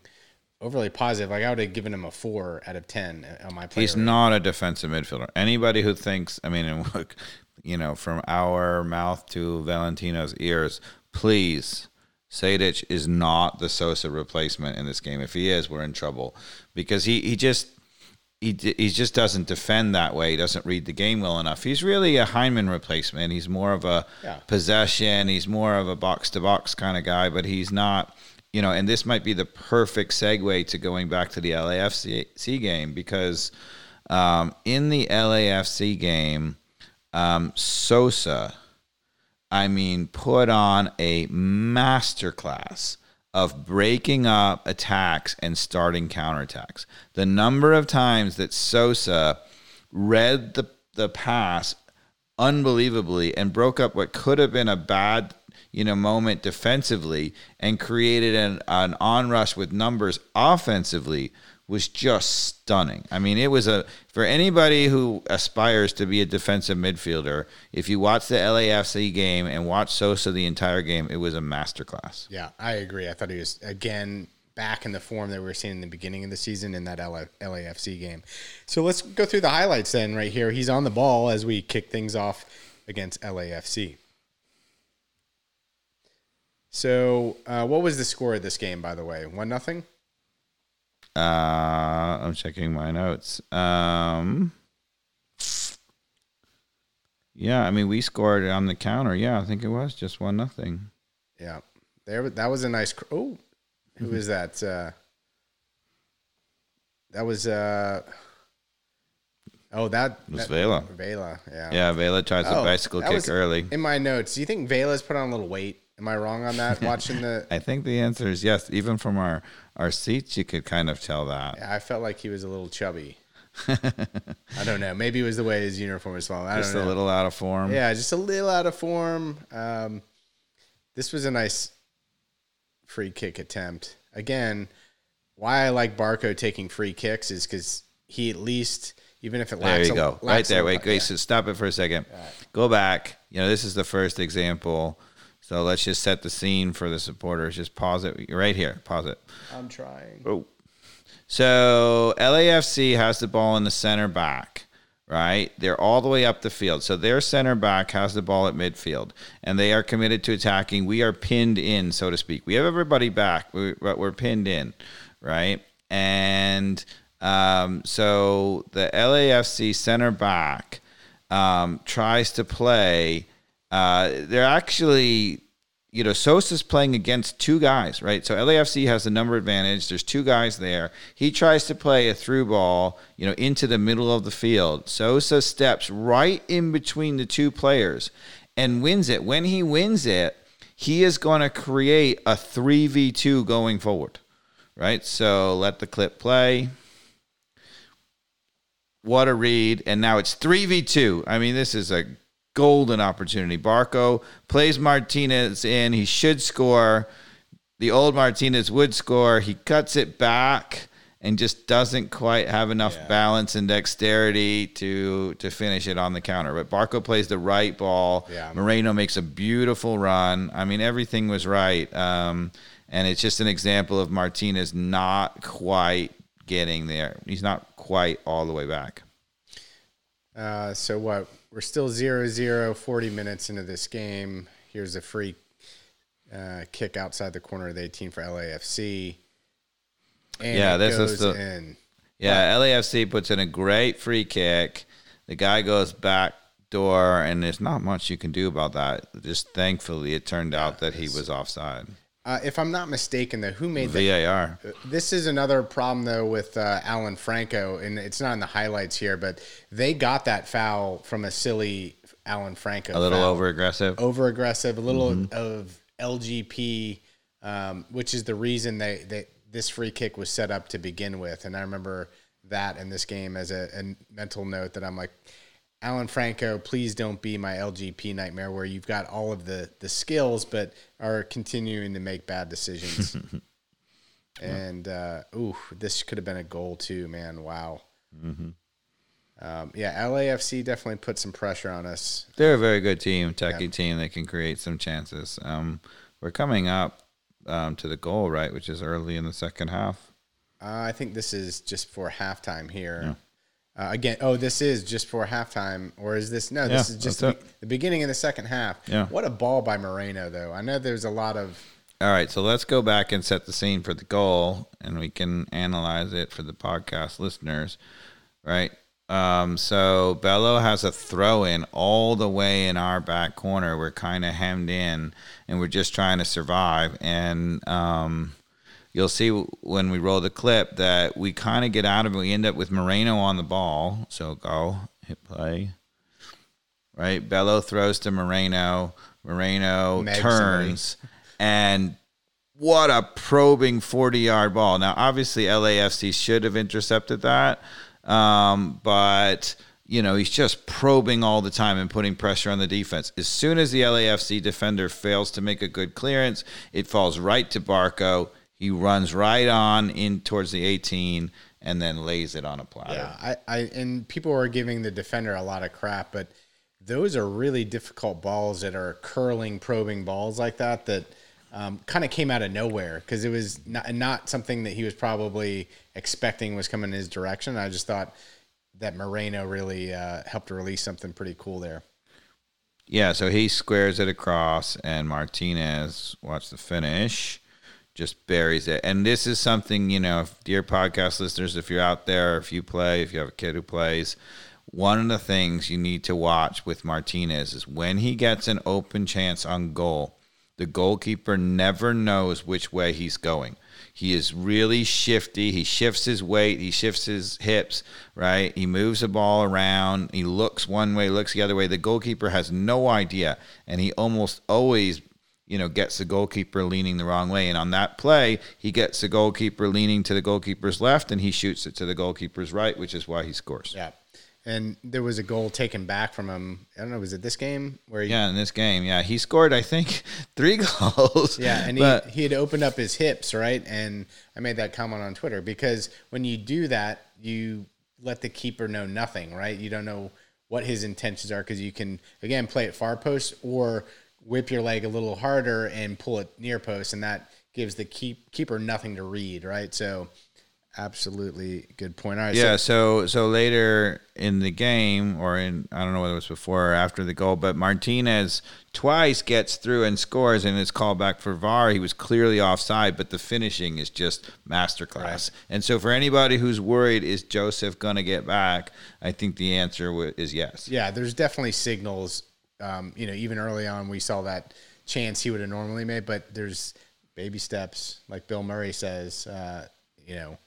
overly positive. Like I would have given him a four out of ten on my player. He's not a defensive midfielder. Anybody who thinks, I mean, and look, you know, from our mouth to Valentino's ears, please. Sejdic is not the Sosa replacement in this game. If he is, we're in trouble because he, he just he, he just doesn't defend that way. He doesn't read the game well enough. He's really a Hyndman replacement. He's more of a Yeah. possession. He's more of a box to box kind of guy, but he's not, you know, and this might be the perfect segue to going back to the LAFC game because um, in the LAFC game, um, Sosa, I mean, put on a masterclass of breaking up attacks and starting counterattacks. The number of times that Sosa read the, the pass unbelievably and broke up what could have been a bad you know moment defensively and created an, an onrush with numbers offensively was just stunning. I mean, it was a for anybody who aspires to be a defensive midfielder. If you watch the LAFC game and watch Sosa the entire game, it was a masterclass. Yeah, I agree. I thought he was again back in the form that we were seeing in the beginning of the season in that LA, LAFC game. So let's go through the highlights then. Right here, he's on the ball as we kick things off against LAFC. So, uh, what was the score of this game, by the way? One nothing. Uh, I'm checking my notes. Um, yeah, I mean, we scored on the counter. Yeah, I think it was just one nothing. Yeah, there. That was a nice. cr- Oh, who is that? Uh, that was. Uh, oh, that It was that, Vela. Vela. Yeah. Yeah, Vela tries a Oh, bicycle kick early. In my notes, do you think Vela's put on a little weight? Am I wrong on that? Watching the, I think the answer is yes. Even from our our seats, you could kind of tell that. I felt like he was a little chubby. I don't know. Maybe it was the way his uniform was falling. I Just a little out of form. Yeah, just a little out of form. Um, this was a nice free kick attempt. Again, why I like Barco taking free kicks is because he at least, even if it There lacks you go. lacks Right there. Wait, wait. yeah. So stop it for a second. Go back. You know, this is the first example. So let's just set the scene for the supporters. Just pause it right here. Pause it. I'm trying. Oh. So LAFC has the ball in the center back, right? They're all the way up the field. So their center back has the ball at midfield, and they are committed to attacking. We are pinned in, so to speak. We have everybody back, but we're pinned in, right? And um, so the LAFC center back um, tries to play. Uh, they're actually you know, Sosa's playing against two guys, right? So LAFC has the number advantage. There's two guys there. He tries to play a through ball, you know, into the middle of the field. Sosa steps right in between the two players and wins it. When he wins it, he is going to create a 3v2 going forward, right? So let the clip play. What a read. And now it's 3v2. I mean, this is a golden opportunity. Barco plays Martinez in. He should score. The old Martinez would score. He cuts it back and just doesn't quite have enough balance and dexterity to to finish it on the counter. But Barco plays the right ball. Yeah. Moreno makes a beautiful run. I mean, everything was right. Um, and it's just an example of Martinez not quite getting there. He's not quite all the way back. Uh, so what? We're still 0 0, 40 minutes into this game. Here's a free uh, kick outside the corner of the 18 for LAFC. And Yeah, this is the- in. Yeah, LAFC puts in a great free kick. The guy goes back door, and there's not much you can do about that. Just thankfully, it turned out that he was offside. Uh, if I'm not mistaken, though, who made the VAR. This is another problem though with uh, Alan Franco, and it's not in the highlights here, but they got that foul from a silly Alan Franco. A little foul. over aggressive. over aggressive, a little Mm-hmm. of LGP, um, which is the reason they, they this free kick was set up to begin with. And I remember that in this game as a, a mental note that I'm like, Alan Franco, please don't be my LGP nightmare where you've got all of the the skills but are continuing to make bad decisions. And uh, ooh, this could have been a goal too, man. Wow. Um, yeah, LAFC definitely put some pressure on us. They're a very good team, techie team. They can create some chances. Um, we're coming up um, to the goal, right, which is early in the second half. Uh, I think this is just for halftime here. Uh, again, oh, this is just for halftime, or is this no? This Yeah, is just the, the beginning of the second half. Yeah. What a ball by Moreno, though. I know there's a lot of All right, so let's go back and set the scene for the goal, and we can analyze it for the podcast listeners, right? Um, so Bello has a throw in all the way in our back corner. We're kind of hemmed in, and we're just trying to survive. And um, you'll see when we roll the clip that we kind of get out of it. We end up with Moreno on the ball. So go hit play. Right, Bello throws to Moreno. Moreno turns, and what a probing 40 yard ball. Now, obviously, LAFC should have intercepted that, um, but you know he's just probing all the time and putting pressure on the defense. As soon as the LAFC defender fails to make a good clearance, it falls right to Barco. He runs right on in towards the 18 and then lays it on a platter. yeah. I, I and people are giving the defender a lot of crap, but those are really difficult balls that are curling, probing balls like that that um, kind of came out of nowhere because it was not, not something that he was probably expecting was coming in his direction. I just thought that Moreno really uh, helped release something pretty cool there. Yeah, so he squares it across, and Martinez, watch the finish, just buries it. And this is something, you know, if, dear podcast listeners, if you're out there, if you play, if you have a kid who plays, one of the things you need to watch with Martinez is when he gets an open chance on goal, the goalkeeper never knows which way he's going. He is really shifty. He shifts his weight. He shifts his hips, right? He moves the ball around. He looks one way, looks the other way. The goalkeeper has no idea. And he almost always, you know, gets the goalkeeper leaning the wrong way. And on that play, he gets the goalkeeper leaning to the goalkeeper's left and he shoots it to the goalkeeper's right, which is why he scores. Yeah. And there was a goal taken back from him. I don't know, was it this game where he, Yeah, in this game, yeah, he scored. I think three goals. Yeah, and but he, he had opened up his hips, right? And I made that comment on Twitter because when you do that, you let the keeper know nothing, right? You don't know what his intentions are because you can again play at far post or whip your leg a little harder and pull it near post, and that gives the keep, keeper nothing to read, right? So, absolutely good point. All right, Yeah, so, so so later in the game, or in I don't know whether it was before or after the goal, but Martinez twice gets through and scores, and it's called back for VAR. He was clearly offside, but the finishing is just masterclass. And so, for anybody who's worried, is Josef gonna get back? I think the answer w- is yes. yeah, there's definitely signals. Um, you know, even early on, we saw that chance he would have normally made, but there's baby steps, like Bill Murray says. Uh, you know,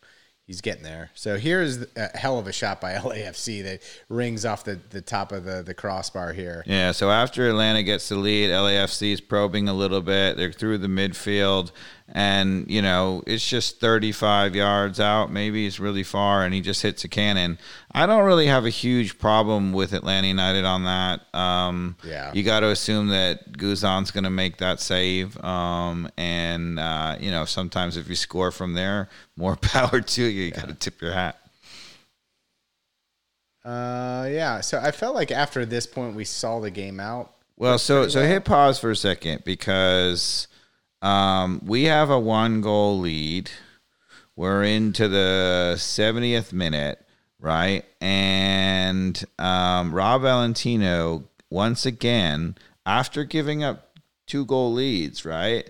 he's getting there. So here's a hell of a shot by LAFC that rings off the, the top of the, the crossbar here. Yeah, so after Atlanta gets the lead, LAFC is probing a little bit. They're through the midfield, and you know it's just 35 yards out. Maybe it's really far, and he just hits a cannon. I don't really have a huge problem with Atlanta United on that. Um, Yeah. you got to assume that Guzan's going to make that save, um, and uh, you know sometimes if you score from there, more power to you. You got to tip your hat. Uh, yeah. So I felt like after this point, we saw the game out. Well, so so hit pause for a second because um, we have a one goal lead. We're into the 70th minute, right? And um, Rob Valentino once again, after giving up two goal leads, right?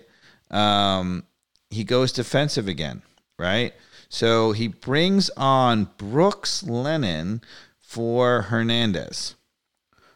Um, he goes defensive again, right? So he brings on Brooks Lennon for Hernandez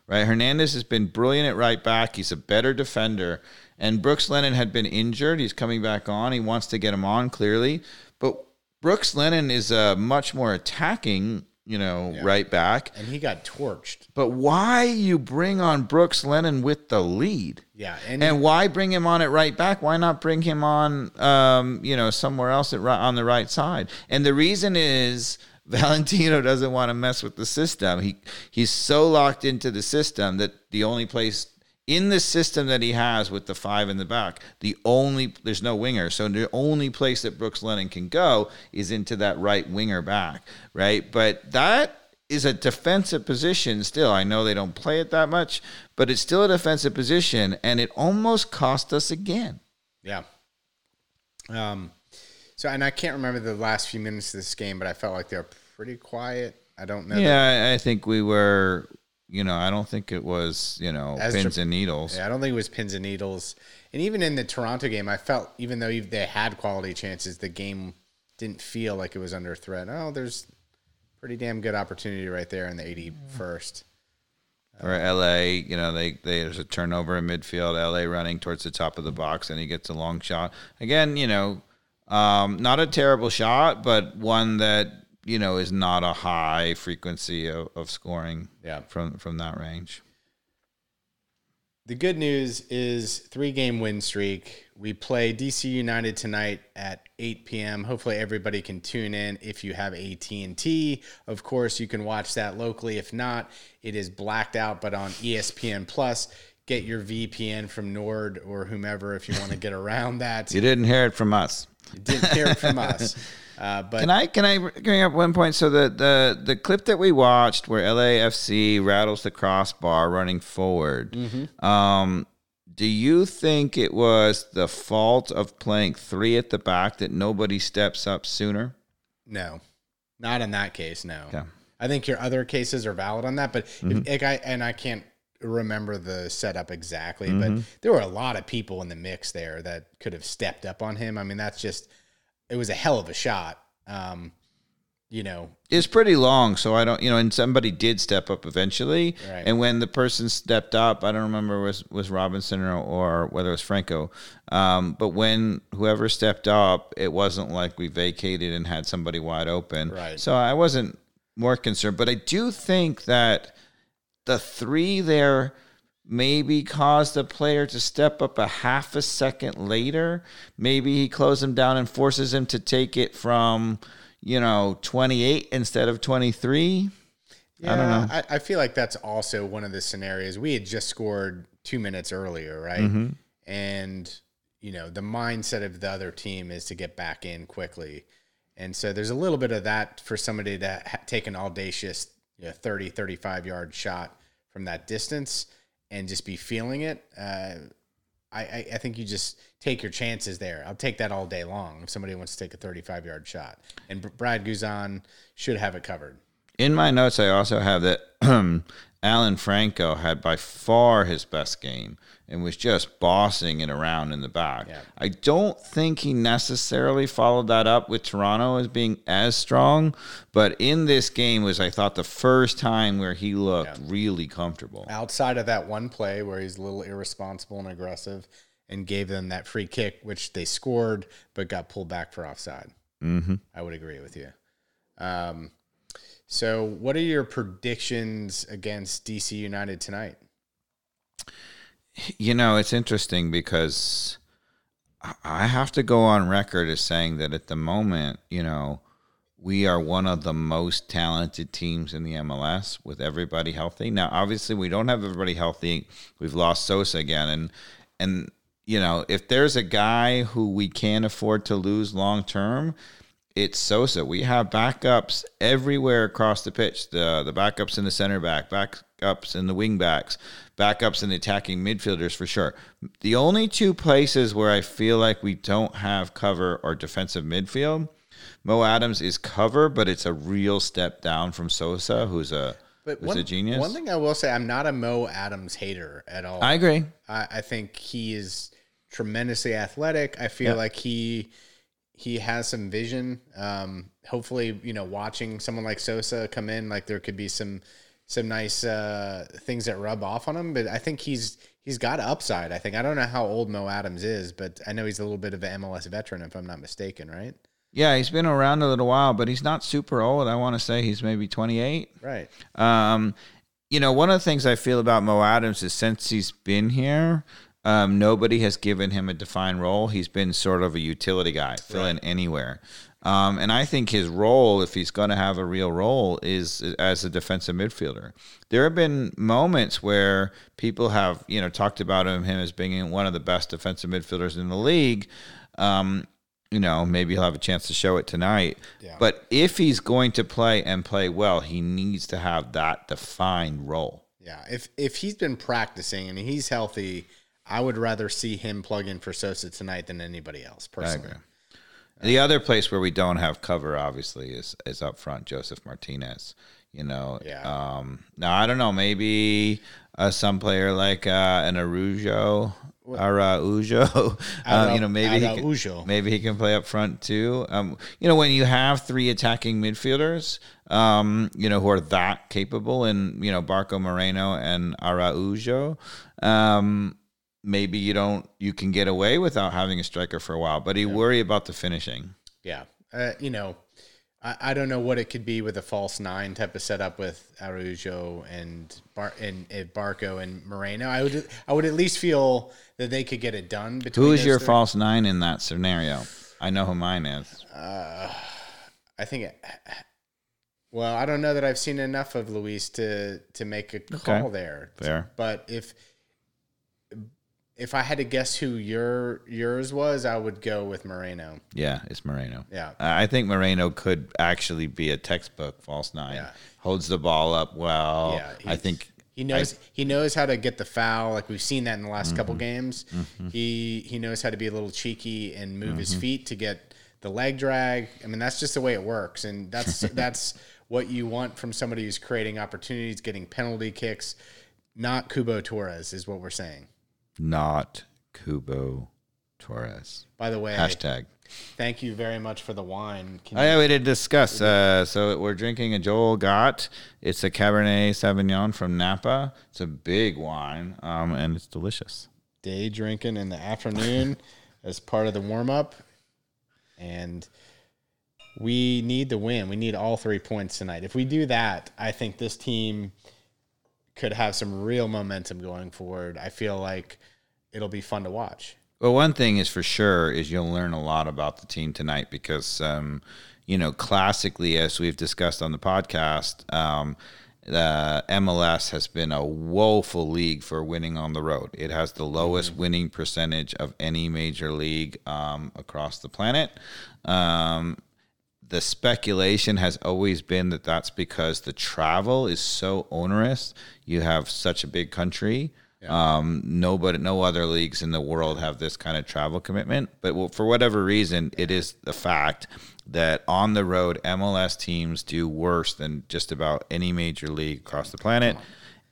right? Hernandez has been brilliant at right back. He's a better defender. And Brooks Lennon had been injured. He's coming back on. He wants to get him on clearly. But Brooks Lennon is a much more attacking, you know, right back. And he got torched. But why you bring on Brooks Lennon with the lead? Yeah. And, And why bring him on at right back? Why not bring him on, um, you know, somewhere else at right, on the right side? And the reason is Valentino doesn't want to mess with the system. He he's so locked into the system that the only place in the system that he has with the five in the back, the only there's no winger, so the only place that Brooks Lennon can go is into that right winger back, right? But that is a defensive position still. I know they don't play it that much, but it's still a defensive position, and it almost cost us again. Yeah. Um. So, and I can't remember the last few minutes of this game, but I felt like they were pretty quiet. I don't know. Yeah, I, I think we were. You know, I don't think it was you know As pins and needles. Yeah, I don't think it was pins and needles. And even in the Toronto game, I felt even though they had quality chances, the game didn't feel like it was under threat. Oh, there's pretty damn good opportunity right there in the 81st. Or LA, you know, they, they there's a turnover in midfield. LA running towards the top of the box, and he gets a long shot. Again, you know, um, not a terrible shot, but one that you know is not a high frequency of, of scoring. Yeah. from from that range. The good news is three game win streak. We play DC United tonight at 8 p.m. Hopefully everybody can tune in if you have AT&T. Of course, you can watch that locally. If not, it is blacked out but on ESPN Plus. Get your VPN from Nord or whomever if you want to get around that. You didn't hear it from us. You didn't hear it from us. Uh, but Can I can I bring up one point? So the the the clip that we watched where LAFC rattles the crossbar running forward. Um, do you think it was the fault of playing three at the back that nobody steps up sooner? No, not in that case. No, Okay. I think your other cases are valid on that. But if, like I and I can't remember the setup exactly, but there were a lot of people in the mix there that could have stepped up on him. I mean, that's just it was a hell of a shot. Um, you know, It's pretty long, so I don't, you know, and somebody did step up eventually. Right. And when the person stepped up, I don't remember was was Robinson or, or whether it was Franco. Um, but when whoever stepped up, it wasn't like we vacated and had somebody wide open. Right. So I wasn't more concerned, but I do think that the three there maybe caused the player to step up a half a second later. Maybe he closes him down and forces him to take it from, you know, 28 instead of 23. I don't know. I, I feel like that's also one of the scenarios. We had just scored two minutes earlier, right? Mm-hmm. And, you know, the mindset of the other team is to get back in quickly. And so there's a little bit of that for somebody to ha- take an audacious you know, 30, 35 yard shot from that distance and just be feeling it. Uh, I, I, I think you just take your chances there. I'll take that all day long if somebody wants to take a 35 yard shot. And Brad Guzan should have it covered. In my notes, I also have that Alan Franco had by far his best game and was just bossing it around in the back. Yeah. I don't think he necessarily followed that up with Toronto as being as strong, but in this game was I thought the first time where he looked really comfortable. outside of that one play where he's a little irresponsible and aggressive and gave them that free kick, which they scored but got pulled back for offside. Mm-hmm. I would agree with you. Um, so, what are your predictions against DC United tonight? You know, it's interesting because I- have to go on record as saying that at the moment, you know, we are one of the most talented teams in the MLS with everybody healthy. Now, obviously, we don't have everybody healthy. We've lost Sosa again, and and you know, if there's a guy who we can't afford to lose long term, it's Sosa. We have backups everywhere across the pitch. The the backups in the center back, backups in the wing backs, backups in the attacking midfielders for sure. The only two places where I feel like we don't have cover or defensive midfield, Mo Adams is cover, but it's a real step down from Sosa, who's a But who's one, a genius. one thing I will say, I'm not a Mo Adams hater at all. I agree. I, I think he is tremendously athletic. I feel like he he has some vision. Um, hopefully, you know, watching someone like Sosa come in, like there could be some some nice uh, things that rub off on him. But I think he's he's got upside. I think I don't know how old Mo Adams is, but I know he's a little bit of an MLS veteran, if I'm not mistaken. Right? Yeah, he's been around a little while, but he's not super old. I want to say he's maybe 28. Right. Um, you know, one of the things I feel about Mo Adams is since he's been here, um, nobody has given him a defined role. He's been sort of a utility guy, fill in anywhere. Um, and I think his role, if he's going to have a real role, is as a defensive midfielder. There have been moments where people have, you know, talked about him, him as being one of the best defensive midfielders in the league. Um, you know, maybe he'll have a chance to show it tonight. Yeah. But if he's going to play and play well, he needs to have that defined role. Yeah, if if he's been practicing and he's healthy, I would rather see him plug in for Sosa tonight than anybody else. Personally, agree. The other place where we don't have cover, obviously, is is up front. Josef Martinez. You know. Yeah. Um, now I don't know. Maybe uh, some player like uh, an Arujo, Araujo. um, you know, maybe he can, maybe he can play up front too. Um, you know, when you have three attacking midfielders, um, you know, who are that capable, and you know, Barco Moreno and Araujo. Um, maybe you don't you can get away without having a striker for a while but you worry about the finishing Yeah, uh, you know, I, I don't know what it could be with a false nine type of setup with Arujo and Bar and, and Barco and Moreno. I would I would at least feel that they could get it done. Between who is your three. false nine in that scenario i know who mine is I think. It, well, I don't know that I've seen enough of Luiz to to make a call there. Fair. But if if I had to guess who your yours was, I would go with Moreno. yeah it's moreno Yeah. i think moreno could actually be a textbook false nine Yeah. holds the ball up well Yeah, i think He knows he knows how to get the foul. Like we've seen that in the last Mm-hmm. couple games. He he knows how to be a little cheeky and move Mm-hmm. his feet to get the leg drag. I mean, that's just the way it works, and that's that's what you want from somebody who's creating opportunities, getting penalty kicks. Not Cubo Torres is what we're saying. Not cubo torres By the way, hashtag thank you very much for the wine. Can Oh, yeah, we did discuss. Uh, so we're drinking a Joel Gott. It's a Cabernet Sauvignon from Napa. It's a big wine, um, and it's delicious. day drinking in the afternoon as part of the warm up. And we need the win. We need all three points tonight. If we do that, I think this team could have some real momentum going forward. I feel like it'll be fun to watch. Well, one thing is for sure is you'll learn a lot about the team tonight because, um, you know, classically, as we've discussed on the podcast, um, the MLS has been a woeful league for winning on the road. It has the lowest winning percentage of any major league um, across the planet. Um, the speculation has always been that that's because the travel is so onerous. You have such a big country. Um, nobody, no other leagues in the world have this kind of travel commitment. But well, for whatever reason, it is the fact that on the road, MLS teams do worse than just about any major league across the planet.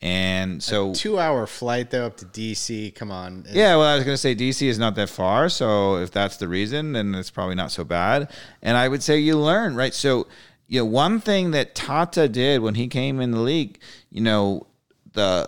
And so, Two hour flight though up to DC. Come on. yeah, well, I was going to say DC is not that far. So if that's the reason, then it's probably not so bad. And I would say you learn, right? So, you know, one thing that Tata did when he came in the league, you know, the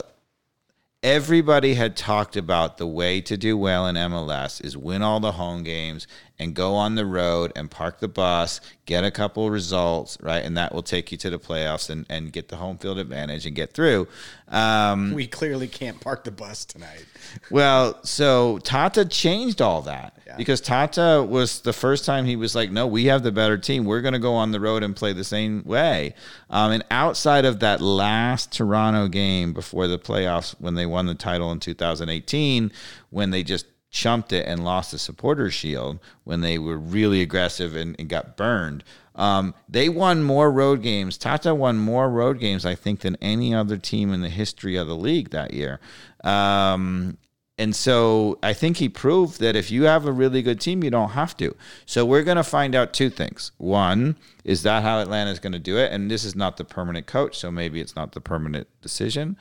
everybody had talked about the way to do well in MLS is win all the home games and go on the road and park the bus, get a couple results, right? And that will take you to the playoffs and, and get the home field advantage and get through. Um, We clearly can't park the bus tonight. well, so Tata changed all that Yeah. because Tata was the first time he was like, "No, we have the better team. We're going to go on the road and play the same way." Um, and outside of that last Toronto game before the playoffs, when they won the title in 2018, when they just chumped it and lost the supporter shield when they were really aggressive and, and got burned um, they won more road games tata won more road games i think than any other team in the history of the league that year um, and so I think he proved that if you have a really good team, you don't have to. So we're going to find out two things. One, is that how Atlanta is going to do it? And this is not the permanent coach, so maybe it's not the permanent decision.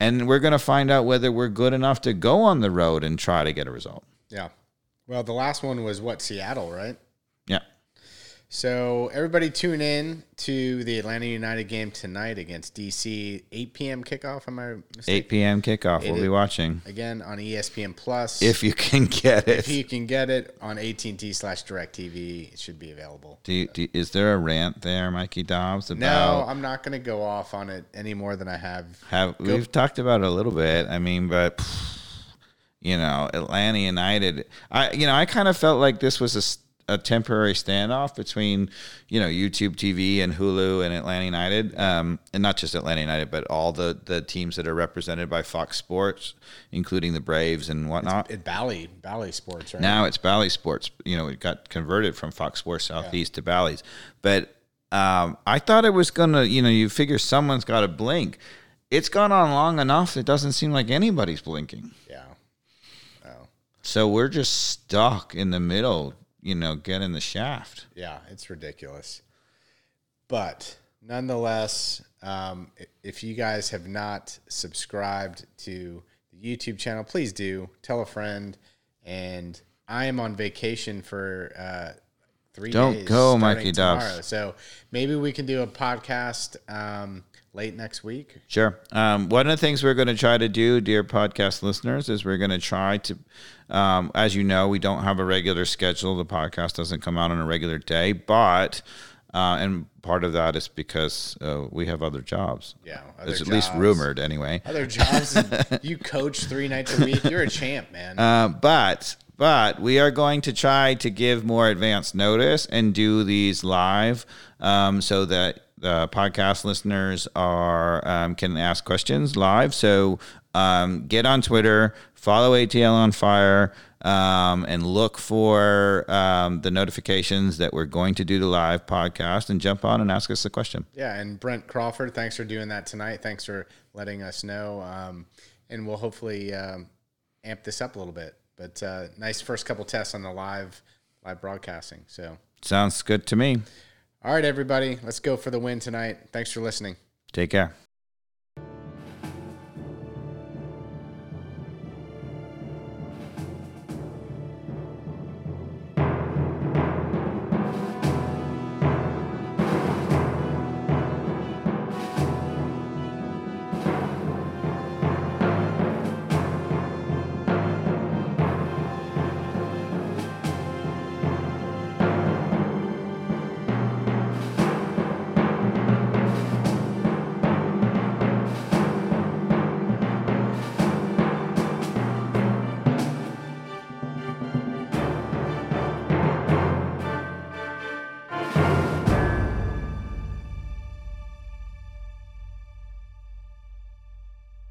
And we're going to find out whether we're good enough to go on the road and try to get a result. Yeah. Well, the last one was what Seattle, right? So everybody tune in to the Atlanta United game tonight against DC. 8 p.m. kickoff. Am I mistaken? 8 p.m. kickoff. We'll be watching Again on ESPN Plus. if you can get it. if you can get it on AT&T slash DirecTV, it should be available. Do you, do you- is there a rant there, Mikey Dobbs, No, I'm not going to go off on it any more than I have. Have we've talked about it a little bit. I mean, but you know, Atlanta United. I you know, I kind of felt like this was a a temporary standoff between, you know, YouTube TV and Hulu and Atlanta United, um, and not just Atlanta United, but all the the teams that are represented by Fox Sports, including the Braves and whatnot. It Bally Bally Sports right Now it's Bally Sports. You know, it got converted from Fox Sports Southeast to Bally's. But um, I thought it was gonna. You know, you figure someone's got to blink. It's gone on long enough. It doesn't seem like anybody's blinking. Yeah. So we're just stuck in the middle. You know, get in the shaft. Yeah, it's ridiculous. But nonetheless, um, if you guys have not subscribed to the YouTube channel, please do. Tell a friend. And I am on vacation for uh, three Don't days. go, Mikey tomorrow. So maybe we can do a podcast um, late next week. Sure. Um, one of the things we're going to try to do, dear podcast listeners, is we're going to try to, um, as you know, we don't have a regular schedule. The podcast doesn't come out on a regular day, but, uh, and part of that is because uh, we have other jobs. Yeah, other It's at least rumored anyway. Other jobs. you coach three nights a week. You're a champ, man. Uh, but but we are going to try to give more advance notice and do these live um, so that the podcast listeners are um, can ask questions live. So um, get on Twitter, follow ATL on Fire, um, and look for um, the notifications that we're going to do the live podcast and jump on and ask us a question. Yeah, and Brent Crawford, thanks for doing that tonight. Thanks for letting us know, um, and we'll hopefully um, amp this up a little bit. But uh, nice first couple tests on the live live broadcasting. So, Sounds good to me. All right, everybody, let's go for the win tonight. Thanks for listening. Take care.